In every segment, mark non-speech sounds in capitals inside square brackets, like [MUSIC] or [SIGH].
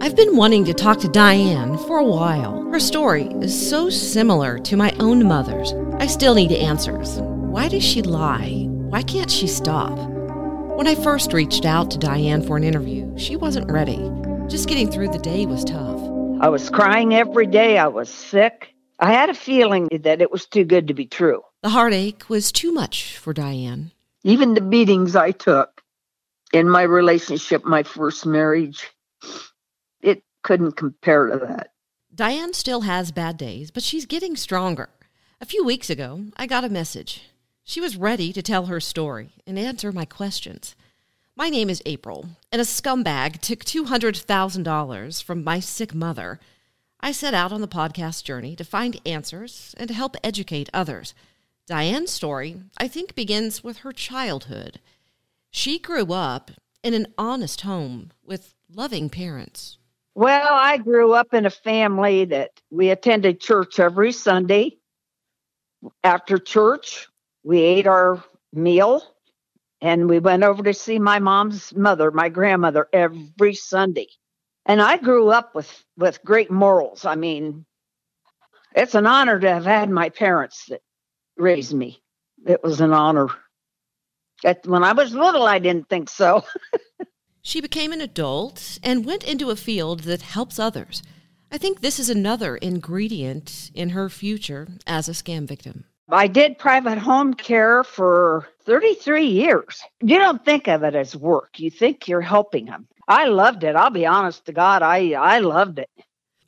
I've been wanting to talk to Diane for a while. Her story is so similar to my own mother's. I still need answers. Why does she lie? Why can't she stop? When I first reached out to Diane for an interview, she wasn't ready. Just getting through the day was tough. I was crying every day. I was sick. I had a feeling that it was too good to be true. The heartache was too much for Diane. Even the beatings I took in my relationship, my first marriage, it couldn't compare to that. Diane still has bad days, but she's getting stronger. A few weeks ago, I got a message. She was ready to tell her story and answer my questions. My name is April, and a scumbag took $200,000 from my sick mother. I set out on the podcast journey to find answers and to help educate others. Diane's story, I think, begins with her childhood. She grew up in an honest home with loving parents. Well, I grew up in a family that we attended church every Sunday. After church, we ate our meal and we went over to see my mom's mother, my grandmother, every Sunday. And I grew up with with great morals. I mean, it's an honor to have had my parents that raised me. It was an honor. At, when I was little, I didn't think so. [LAUGHS] she became an adult and went into a field that helps others. I think this is another ingredient in her future as a scam victim. I did private home care for 33 years. You don't think of it as work. You think you're helping them. I loved it. I'll be honest to God, I I loved it.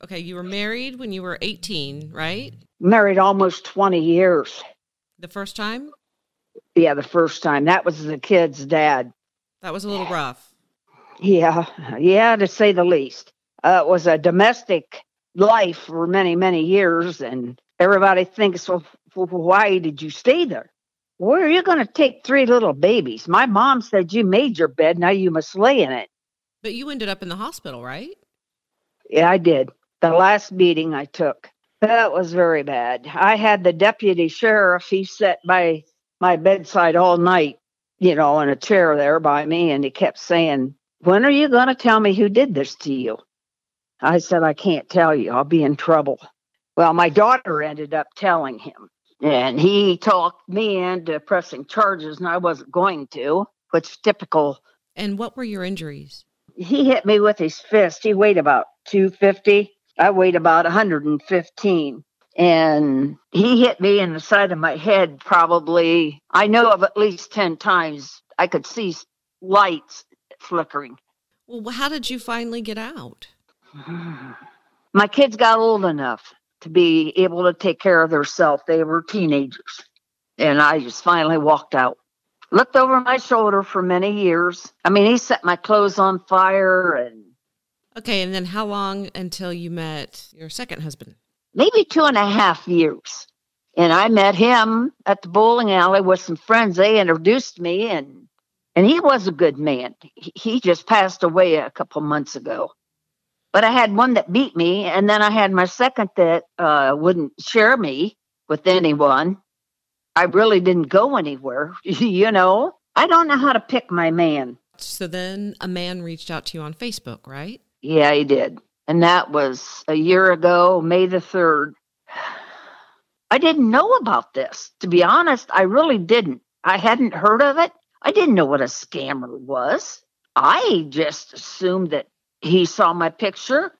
Okay, you were married when you were 18, right? Married almost 20 years. The first time? Yeah, the first time. That was the kid's dad. That was a little rough. Yeah, yeah, to say the least. Uh, it was a domestic life for many, many years, and everybody thinks, well, why did you stay there? Where are you going to take three little babies? My mom said you made your bed, now you must lay in it. But you ended up in the hospital, right? Yeah, I did. The last beating I took. That was very bad. I had the deputy sheriff, he sat by my bedside all night, you know, in a chair there by me, and he kept saying, When are you going to tell me who did this to you? I said, I can't tell you. I'll be in trouble. Well, my daughter ended up telling him, and he talked me into pressing charges, and I wasn't going to, which is typical. And what were your injuries? He hit me with his fist. He weighed about 250. I weighed about 115. And he hit me in the side of my head probably, I know of at least 10 times. I could see lights flickering. Well, how did you finally get out? [SIGHS] My kids got old enough to be able to take care of themselves. They were teenagers. And I just finally walked out. Looked over my shoulder for many years. I mean, he set my clothes on fire and. Okay, and then how long until you met your second husband? Maybe two and a half years. And I met him at the bowling alley with some friends. They introduced me, and and he was a good man. He, he just passed away a couple months ago. But I had one that beat me, and then I had my second that uh, wouldn't share me with anyone. I really didn't go anywhere, [LAUGHS] you know. I don't know how to pick my man. So then a man reached out to you on Facebook, right? Yeah, he did. And that was a year ago, May the 3rd. I didn't know about this. To be honest, I really didn't. I hadn't heard of it. I didn't know what a scammer was. I just assumed that he saw my picture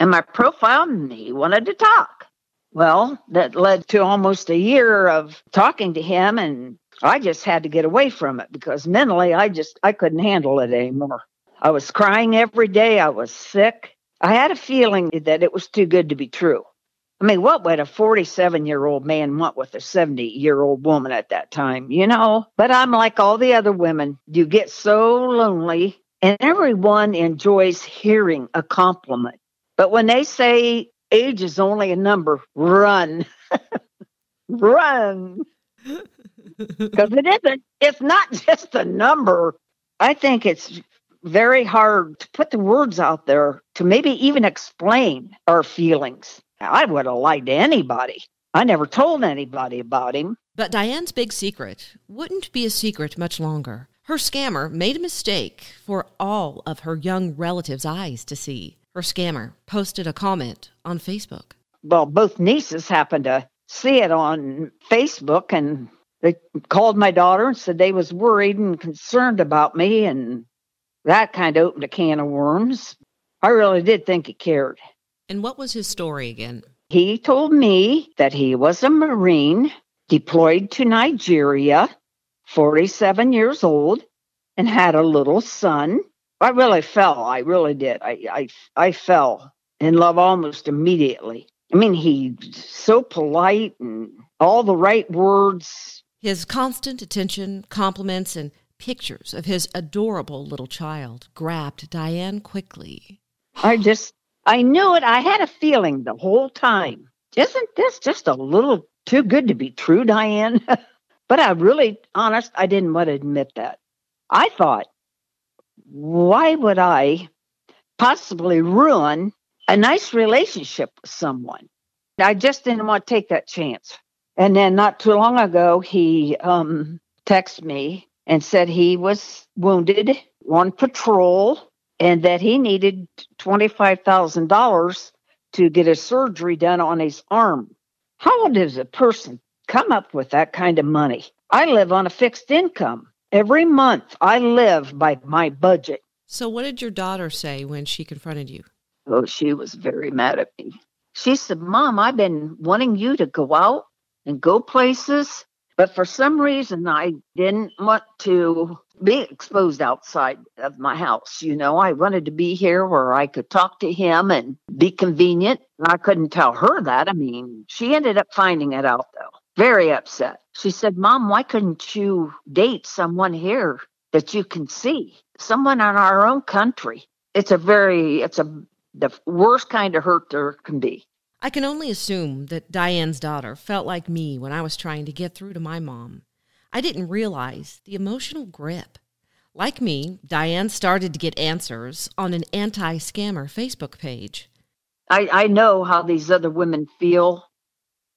and my profile and he wanted to talk. Well, that led to almost a year of talking to him and I just had to get away from it because mentally I just I couldn't handle it anymore. I was crying every day. I was sick. I had a feeling that it was too good to be true. I mean, what would a 47 year old man want with a 70 year old woman at that time, you know? But I'm like all the other women. You get so lonely and everyone enjoys hearing a compliment. But when they say age is only a number, run. [LAUGHS] run. [LAUGHS] Because it isn't, it's not [LAUGHS] just a number. I think it's very hard to put the words out there to maybe even explain our feelings. I would have lied to anybody. I never told anybody about him. But Diane's big secret wouldn't be a secret much longer. Her scammer made a mistake for all of her young relatives' eyes to see. Her scammer posted a comment on Facebook. Well, both nieces happened to see it on Facebook and they called my daughter and said they was worried and concerned about me and that kind of opened a can of worms. I really did think he cared. And what was his story again? He told me that he was a Marine deployed to Nigeria, 47 years old, and had a little son. I really fell. I really did. I, I, I fell in love almost immediately. I mean, he's so polite and all the right words. His constant attention, compliments, and pictures of his adorable little child grabbed Diane quickly. I just, I knew it. I had a feeling the whole time. Isn't this just a little too good to be true, Diane? [LAUGHS] but I really, honest, I didn't want to admit that. I thought, why would I possibly ruin a nice relationship with someone? I just didn't want to take that chance. And then not too long ago, he um, texted me and said he was wounded on patrol and that he needed $25,000 to get a surgery done on his arm. How does a person come up with that kind of money? I live on a fixed income. Every month I live by my budget. So, what did your daughter say when she confronted you? Oh, she was very mad at me. She said, Mom, I've been wanting you to go out and go places but for some reason, I didn't want to be exposed outside of my house. You know, I wanted to be here where I could talk to him and be convenient. I couldn't tell her that. I mean, she ended up finding it out though. Very upset. She said, Mom, why couldn't you date someone here that you can see? Someone in our own country. It's a very, it's a, the worst kind of hurt there can be. I can only assume that Diane's daughter felt like me when I was trying to get through to my mom. I didn't realize the emotional grip. Like me, Diane started to get answers on an anti scammer Facebook page. I, I know how these other women feel,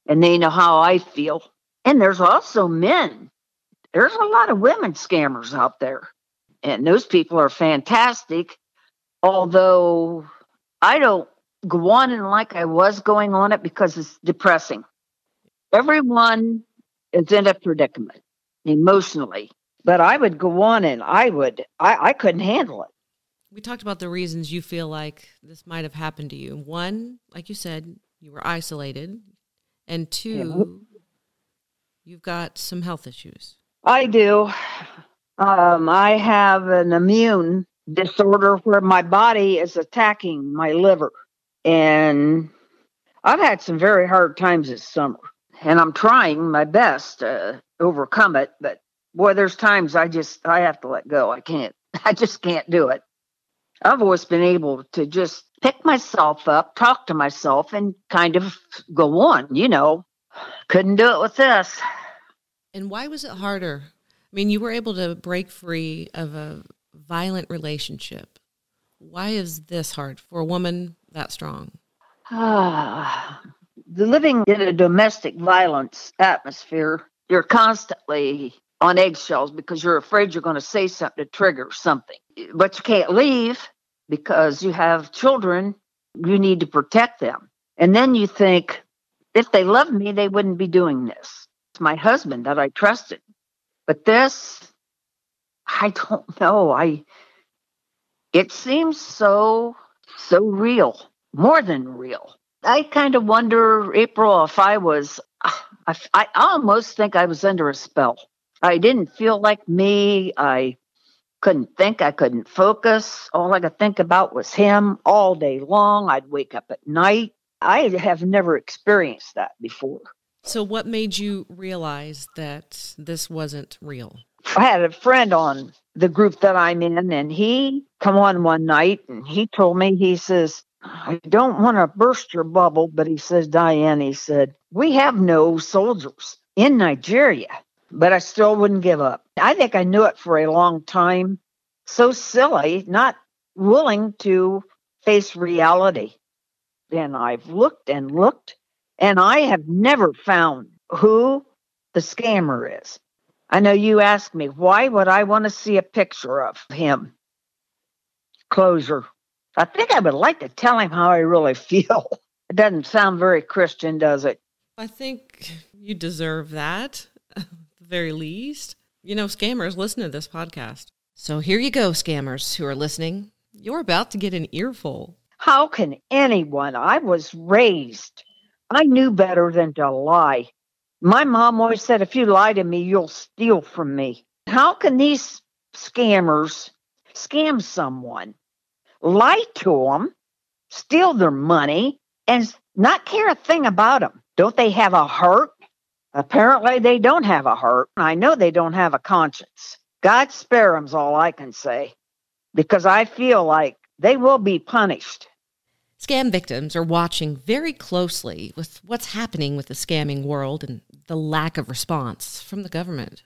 and they know how I feel. And there's also men. There's a lot of women scammers out there, and those people are fantastic. Although I don't go on and like I was going on it because it's depressing. Everyone is in a predicament emotionally, but I would go on and I would, I, I couldn't handle it. We talked about the reasons you feel like this might have happened to you. One, like you said, you were isolated, and two, yeah. you've got some health issues. I do. Um, I have an immune disorder where my body is attacking my liver. And I've had some very hard times this summer, and I'm trying my best to overcome it. But boy, there's times I just I have to let go. I can't. [LAUGHS] I just can't do it. I've always been able to just pick myself up, talk to myself, and kind of go on. You know, couldn't do it with this. And why was it harder? I mean, you were able to break free of a violent relationship. Why is this hard for a woman that strong? Ah, the living in a domestic violence atmosphere, you're constantly on eggshells because you're afraid you're going to say something to trigger something. But you can't leave because you have children, you need to protect them. And then you think, if they loved me, they wouldn't be doing this. It's my husband that I trusted. But this, I don't [LAUGHS] know. I it seems so so real, more than real. I kind of wonder, April, if I was, ah, I, I almost think I was under a spell. I didn't feel like me. I couldn't think. I couldn't focus. All I could think about was him all day long. I'd wake up at night. I have never experienced that before. So, what made you realize that this wasn't real? I had a friend on the group that I'm in, and he come on one night and he told me, he says, I don't want to burst your bubble, but he says, Diane, he said, we have no soldiers in Nigeria, but I still wouldn't give up. I think I knew it for a long time. So silly, not willing to face reality. And I've looked and looked, and I have never found who the scammer is. I know you asked me, why would I want to see a picture of him? Closer. I think I would like to tell him how I really [LAUGHS] feel. It doesn't sound very Christian, does it? I think you deserve that, [LAUGHS] at the very least. You know, scammers listen to this podcast. So here you go, scammers who are listening. You're about to get an earful. How can anyone? I was raised. I knew better than to lie. My mom always said, if you lie to me, you'll steal from me. How can these scammers scam someone, lie to them, steal their money, and not care a thing about them? Don't they have a heart? Apparently, they don't have a heart. I know they don't have a conscience. God spare them's all I can say, because I feel like they will be punished. Scam victims are watching very closely with what's happening with the scamming world and the lack of response from the government.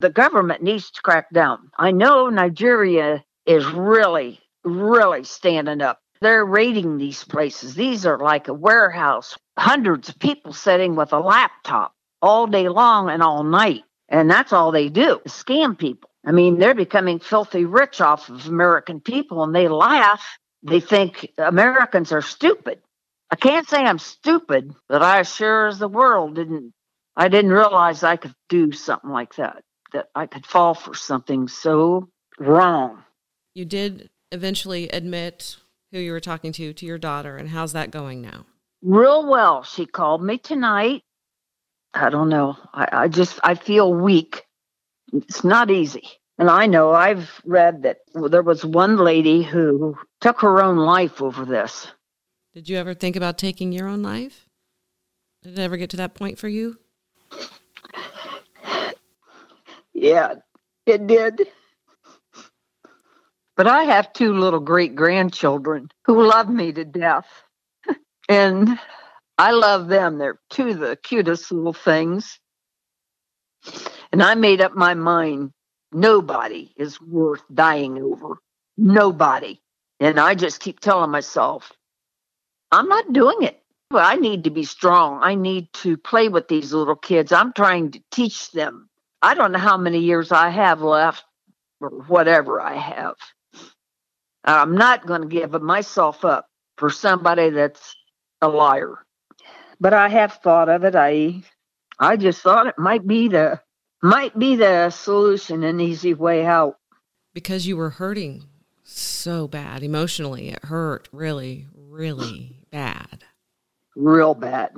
The government needs to crack down. I know Nigeria is really, really standing up. They're raiding these places. These are like a warehouse, hundreds of people sitting with a laptop all day long and all night. And that's all they do scam people. I mean, they're becoming filthy rich off of American people and they laugh they think Americans are stupid. I can't say I'm stupid, but I sure as the world didn't I didn't realize I could do something like that. That I could fall for something so wrong. You did eventually admit who you were talking to to your daughter and how's that going now? Real well. She called me tonight. I don't know. I, I just I feel weak. It's not easy. And I know I've read that there was one lady who took her own life over this. Did you ever think about taking your own life? Did it ever get to that point for you? Yeah, it did. But I have two little great grandchildren who love me to death. [LAUGHS] and I love them. They're two of the cutest little things. And I made up my mind Nobody is worth dying over. Nobody. And I just keep telling myself, I'm not doing it. I need to be strong. I need to play with these little kids. I'm trying to teach them. I don't know how many years I have left or whatever I have. I'm not going to give myself up for somebody that's a liar. But I have thought of it. I I just thought it might be the might be the solution, an easy way out. Because you were hurting so bad emotionally. It hurt really, really bad. Real bad.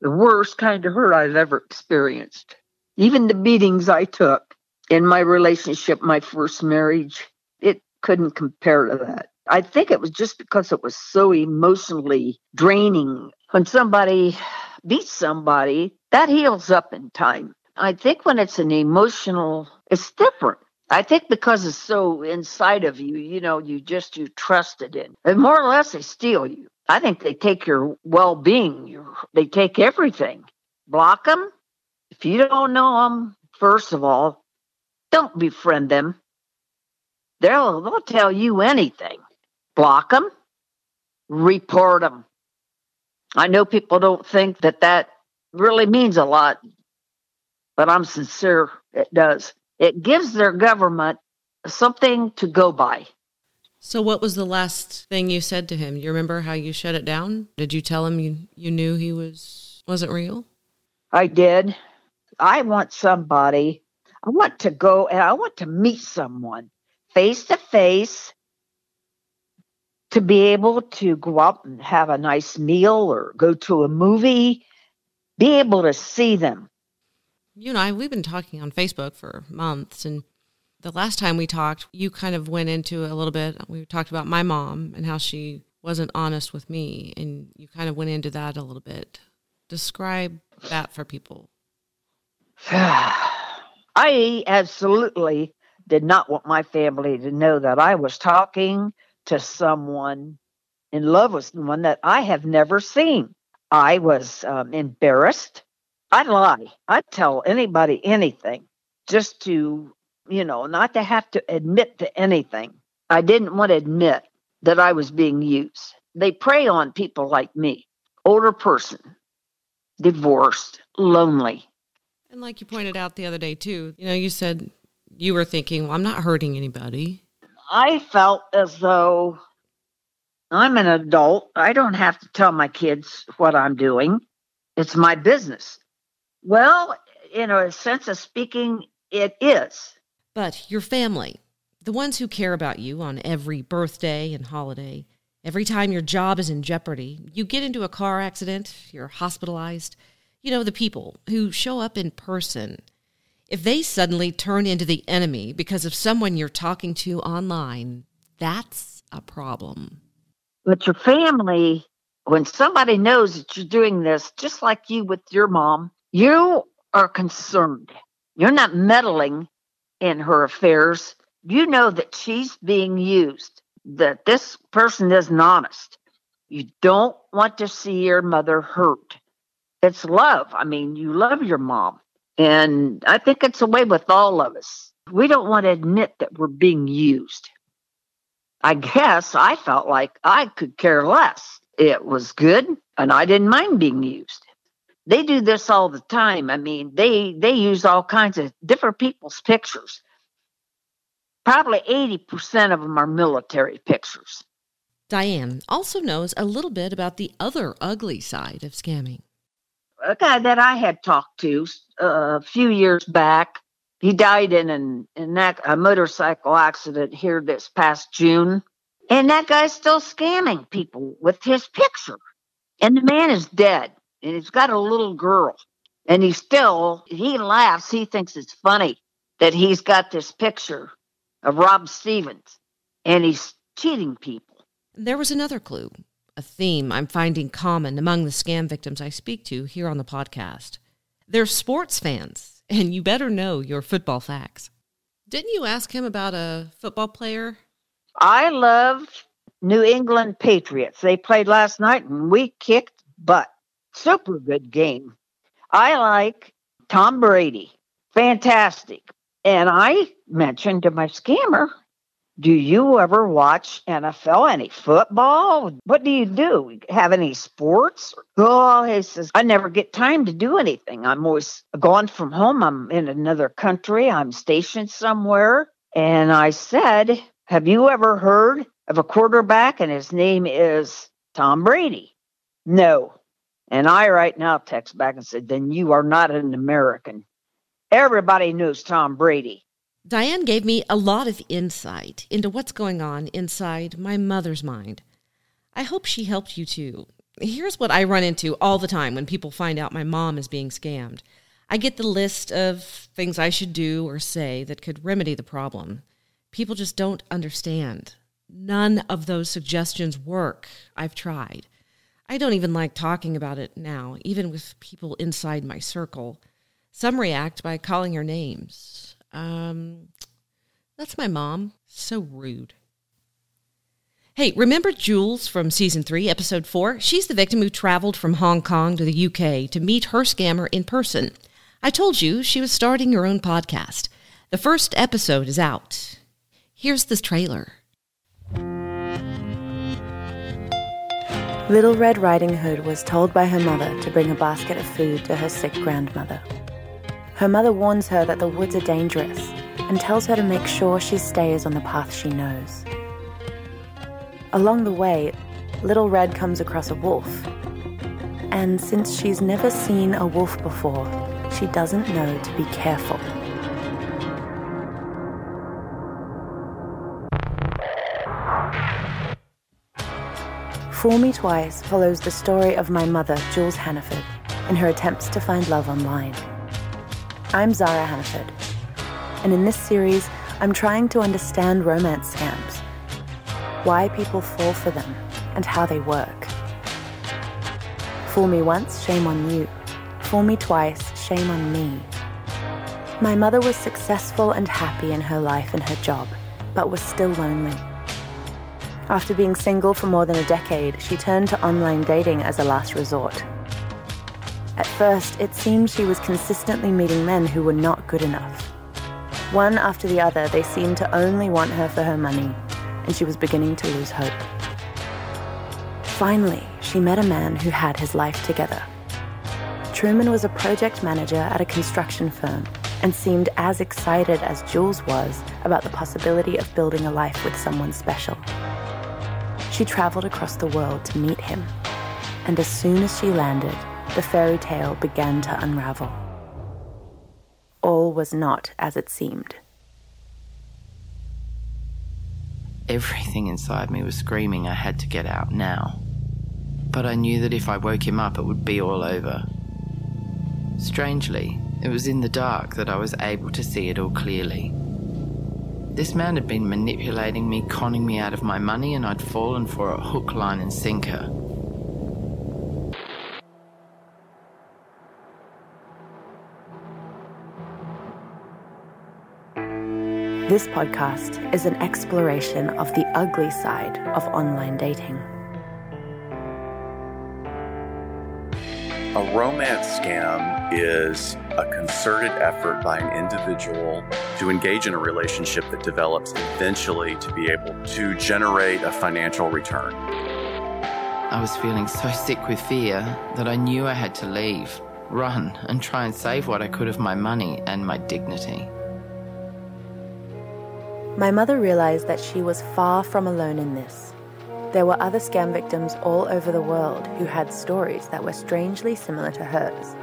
The worst kind of hurt I've ever experienced. Even the beatings I took in my relationship, my first marriage, it couldn't compare to that. I think it was just because it was so emotionally draining. When somebody beats somebody, that heals up in time. I think when it's an emotional, it's different. I think because it's so inside of you, you know, you just you trust it in. And more or less they steal you. I think they take your well-being. They take everything. Block them. If you don't know them, first of all, don't befriend them. They'll they'll tell you anything. Block them. Report them. I know people don't think that that really means a lot but I'm sincere it does. It gives their government something to go by. So, what was the last thing you said to him? You remember how you shut it down? Did you tell him you, you knew he was wasn't real? I did. I want somebody. I want to go and I want to meet someone face to face to be able to go out and have a nice meal or go to a movie, be able to see them, you and I, we've been talking on Facebook for months. And the last time we talked, you kind of went into a little bit. We talked about my mom and how she wasn't honest with me. And you kind of went into that a little bit. Describe that for people. [SIGHS] I absolutely did not want my family to know that I was talking to someone in love with someone that I have never seen. I was um, embarrassed. I'd lie. I'd tell anybody anything just to, you know, not to have to admit to anything. I didn't want to admit that I was being used. They prey on people like me, older person, divorced, lonely. And like you pointed out the other day, too, you know, you said you were thinking, well, I'm not hurting anybody. I felt as though I'm an adult. I don't have to tell my kids what I'm doing. It's my business. Well, in a sense of speaking, it is. But your family, the ones who care about you on every birthday and holiday, every time your job is in jeopardy, you get into a car accident, you're hospitalized, you know, the people who show up in person. If they suddenly turn into the enemy because of someone you're talking to online, that's a problem. But your family, when somebody knows that you're doing this, just like you with your mom, you are concerned. You're not meddling in her affairs. You know that she's being used, that this person isn't honest. You don't want to see your mother hurt. It's love. I mean, you love your mom. And I think it's a way with all of us. We don't want to admit that we're being used. I guess I felt like I could care less. It was good and I didn't mind being used. They do this all the time. I mean, they they use all kinds of different people's pictures. Probably 80% of them are military pictures. Diane also knows a little bit about the other ugly side of scamming. A guy that I had talked to uh, a few years back, he died in an in that, a motorcycle accident here this past June. And that guy's still scamming people with his picture. And the man is dead. And he's got a little girl. And he still, he laughs. He thinks it's funny that he's got this picture of Rob Stevens and he's cheating people. There was another clue, a theme I'm finding common among the scam victims I speak to here on the podcast. They're sports fans, and you better know your football facts. Didn't you ask him about a football player? I love New England Patriots. They played last night and we kicked butt. Super good game. I like Tom Brady. Fantastic. And I mentioned to my scammer, do you ever watch NFL, any football? What do you do? Have any sports? Oh, he says, I never get time to do anything. I'm always gone from home. I'm in another country. I'm stationed somewhere. And I said, Have you ever heard of a quarterback and his name is Tom Brady? No. And I right now text back and said, Then you are not an American. Everybody knows Tom Brady. Diane gave me a lot of insight into what's going on inside my mother's mind. I hope she helped you too. Here's what I run into all the time when people find out my mom is being scammed. I get the list of things I should do or say that could remedy the problem. People just don't understand. None of those suggestions work. I've tried. I don't even like talking about it now, even with people inside my circle. Some react by calling her names. Um, that's my mom. So rude. Hey, remember Jules from season three, episode four? She's the victim who traveled from Hong Kong to the UK to meet her scammer in person. I told you she was starting her own podcast. The first episode is out. Here's the trailer. Little Red Riding Hood was told by her mother to bring a basket of food to her sick grandmother. Her mother warns her that the woods are dangerous and tells her to make sure she stays on the path she knows. Along the way, Little Red comes across a wolf. And since she's never seen a wolf before, she doesn't know to be careful. Fool Me Twice follows the story of my mother, Jules Hannaford, in her attempts to find love online. I'm Zara Hannaford, and in this series, I'm trying to understand romance scams, why people fall for them, and how they work. Fool me once, shame on you. Fool me twice, shame on me. My mother was successful and happy in her life and her job, but was still lonely. After being single for more than a decade, she turned to online dating as a last resort. At first, it seemed she was consistently meeting men who were not good enough. One after the other, they seemed to only want her for her money, and she was beginning to lose hope. Finally, she met a man who had his life together. Truman was a project manager at a construction firm and seemed as excited as Jules was about the possibility of building a life with someone special. She traveled across the world to meet him, and as soon as she landed, the fairy tale began to unravel. All was not as it seemed. Everything inside me was screaming I had to get out now. But I knew that if I woke him up, it would be all over. Strangely, it was in the dark that I was able to see it all clearly. This man had been manipulating me, conning me out of my money, and I'd fallen for a hook, line, and sinker. This podcast is an exploration of the ugly side of online dating. A romance scam is a concerted effort by an individual to engage in a relationship that develops eventually to be able to generate a financial return. I was feeling so sick with fear that I knew I had to leave, run, and try and save what I could of my money and my dignity. My mother realized that she was far from alone in this. There were other scam victims all over the world who had stories that were strangely similar to hers.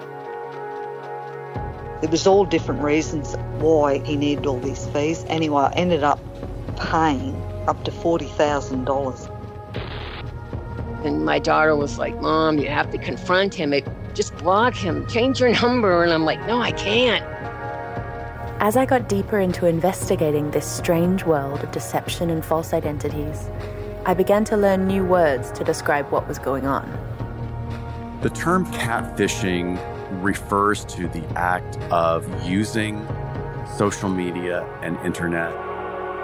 It was all different reasons why he needed all these fees. Anyway, I ended up paying up to $40,000. And my daughter was like, Mom, you have to confront him. It, just block him, change your number. And I'm like, No, I can't. As I got deeper into investigating this strange world of deception and false identities, I began to learn new words to describe what was going on. The term catfishing refers to the act of using social media and internet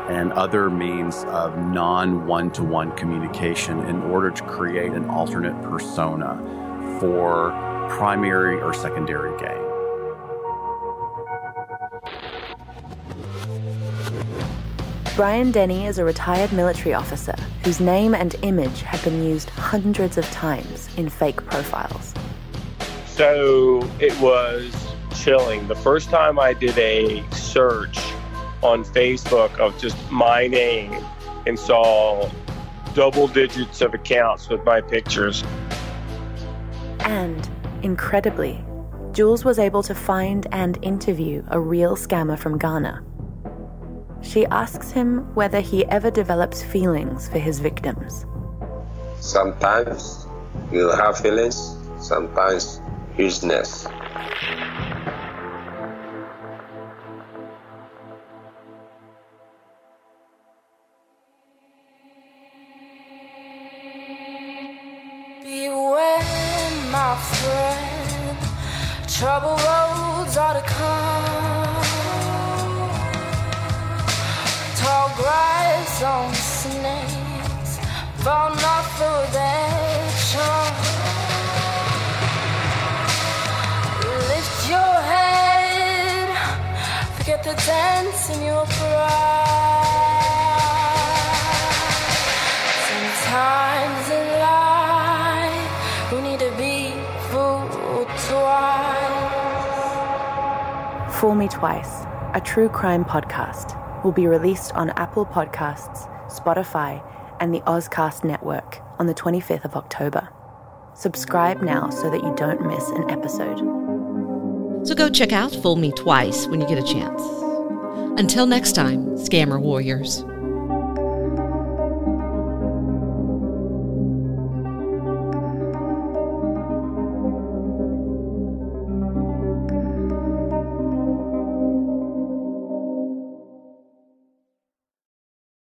and other means of non one to one communication in order to create an alternate persona for primary or secondary gain. Bryan Denny is a retired military officer whose name and image have been used hundreds of times in fake profiles. So it was chilling. The first time I did a search on Facebook of just my name and saw double digits of accounts with my pictures. And, incredibly, Jules was able to find and interview a real scammer from Ghana. She asks him whether he ever develops feelings for his victims. Sometimes you have feelings, sometimes useless. Beware, Fool Me Twice, a true crime podcast, will be released on Apple Podcasts, Spotify, and the Ozcast network on the 25th of October. Subscribe now so that you don't miss an episode. So go check out Fool Me Twice when you get a chance. Until next time, Scammer Warriors.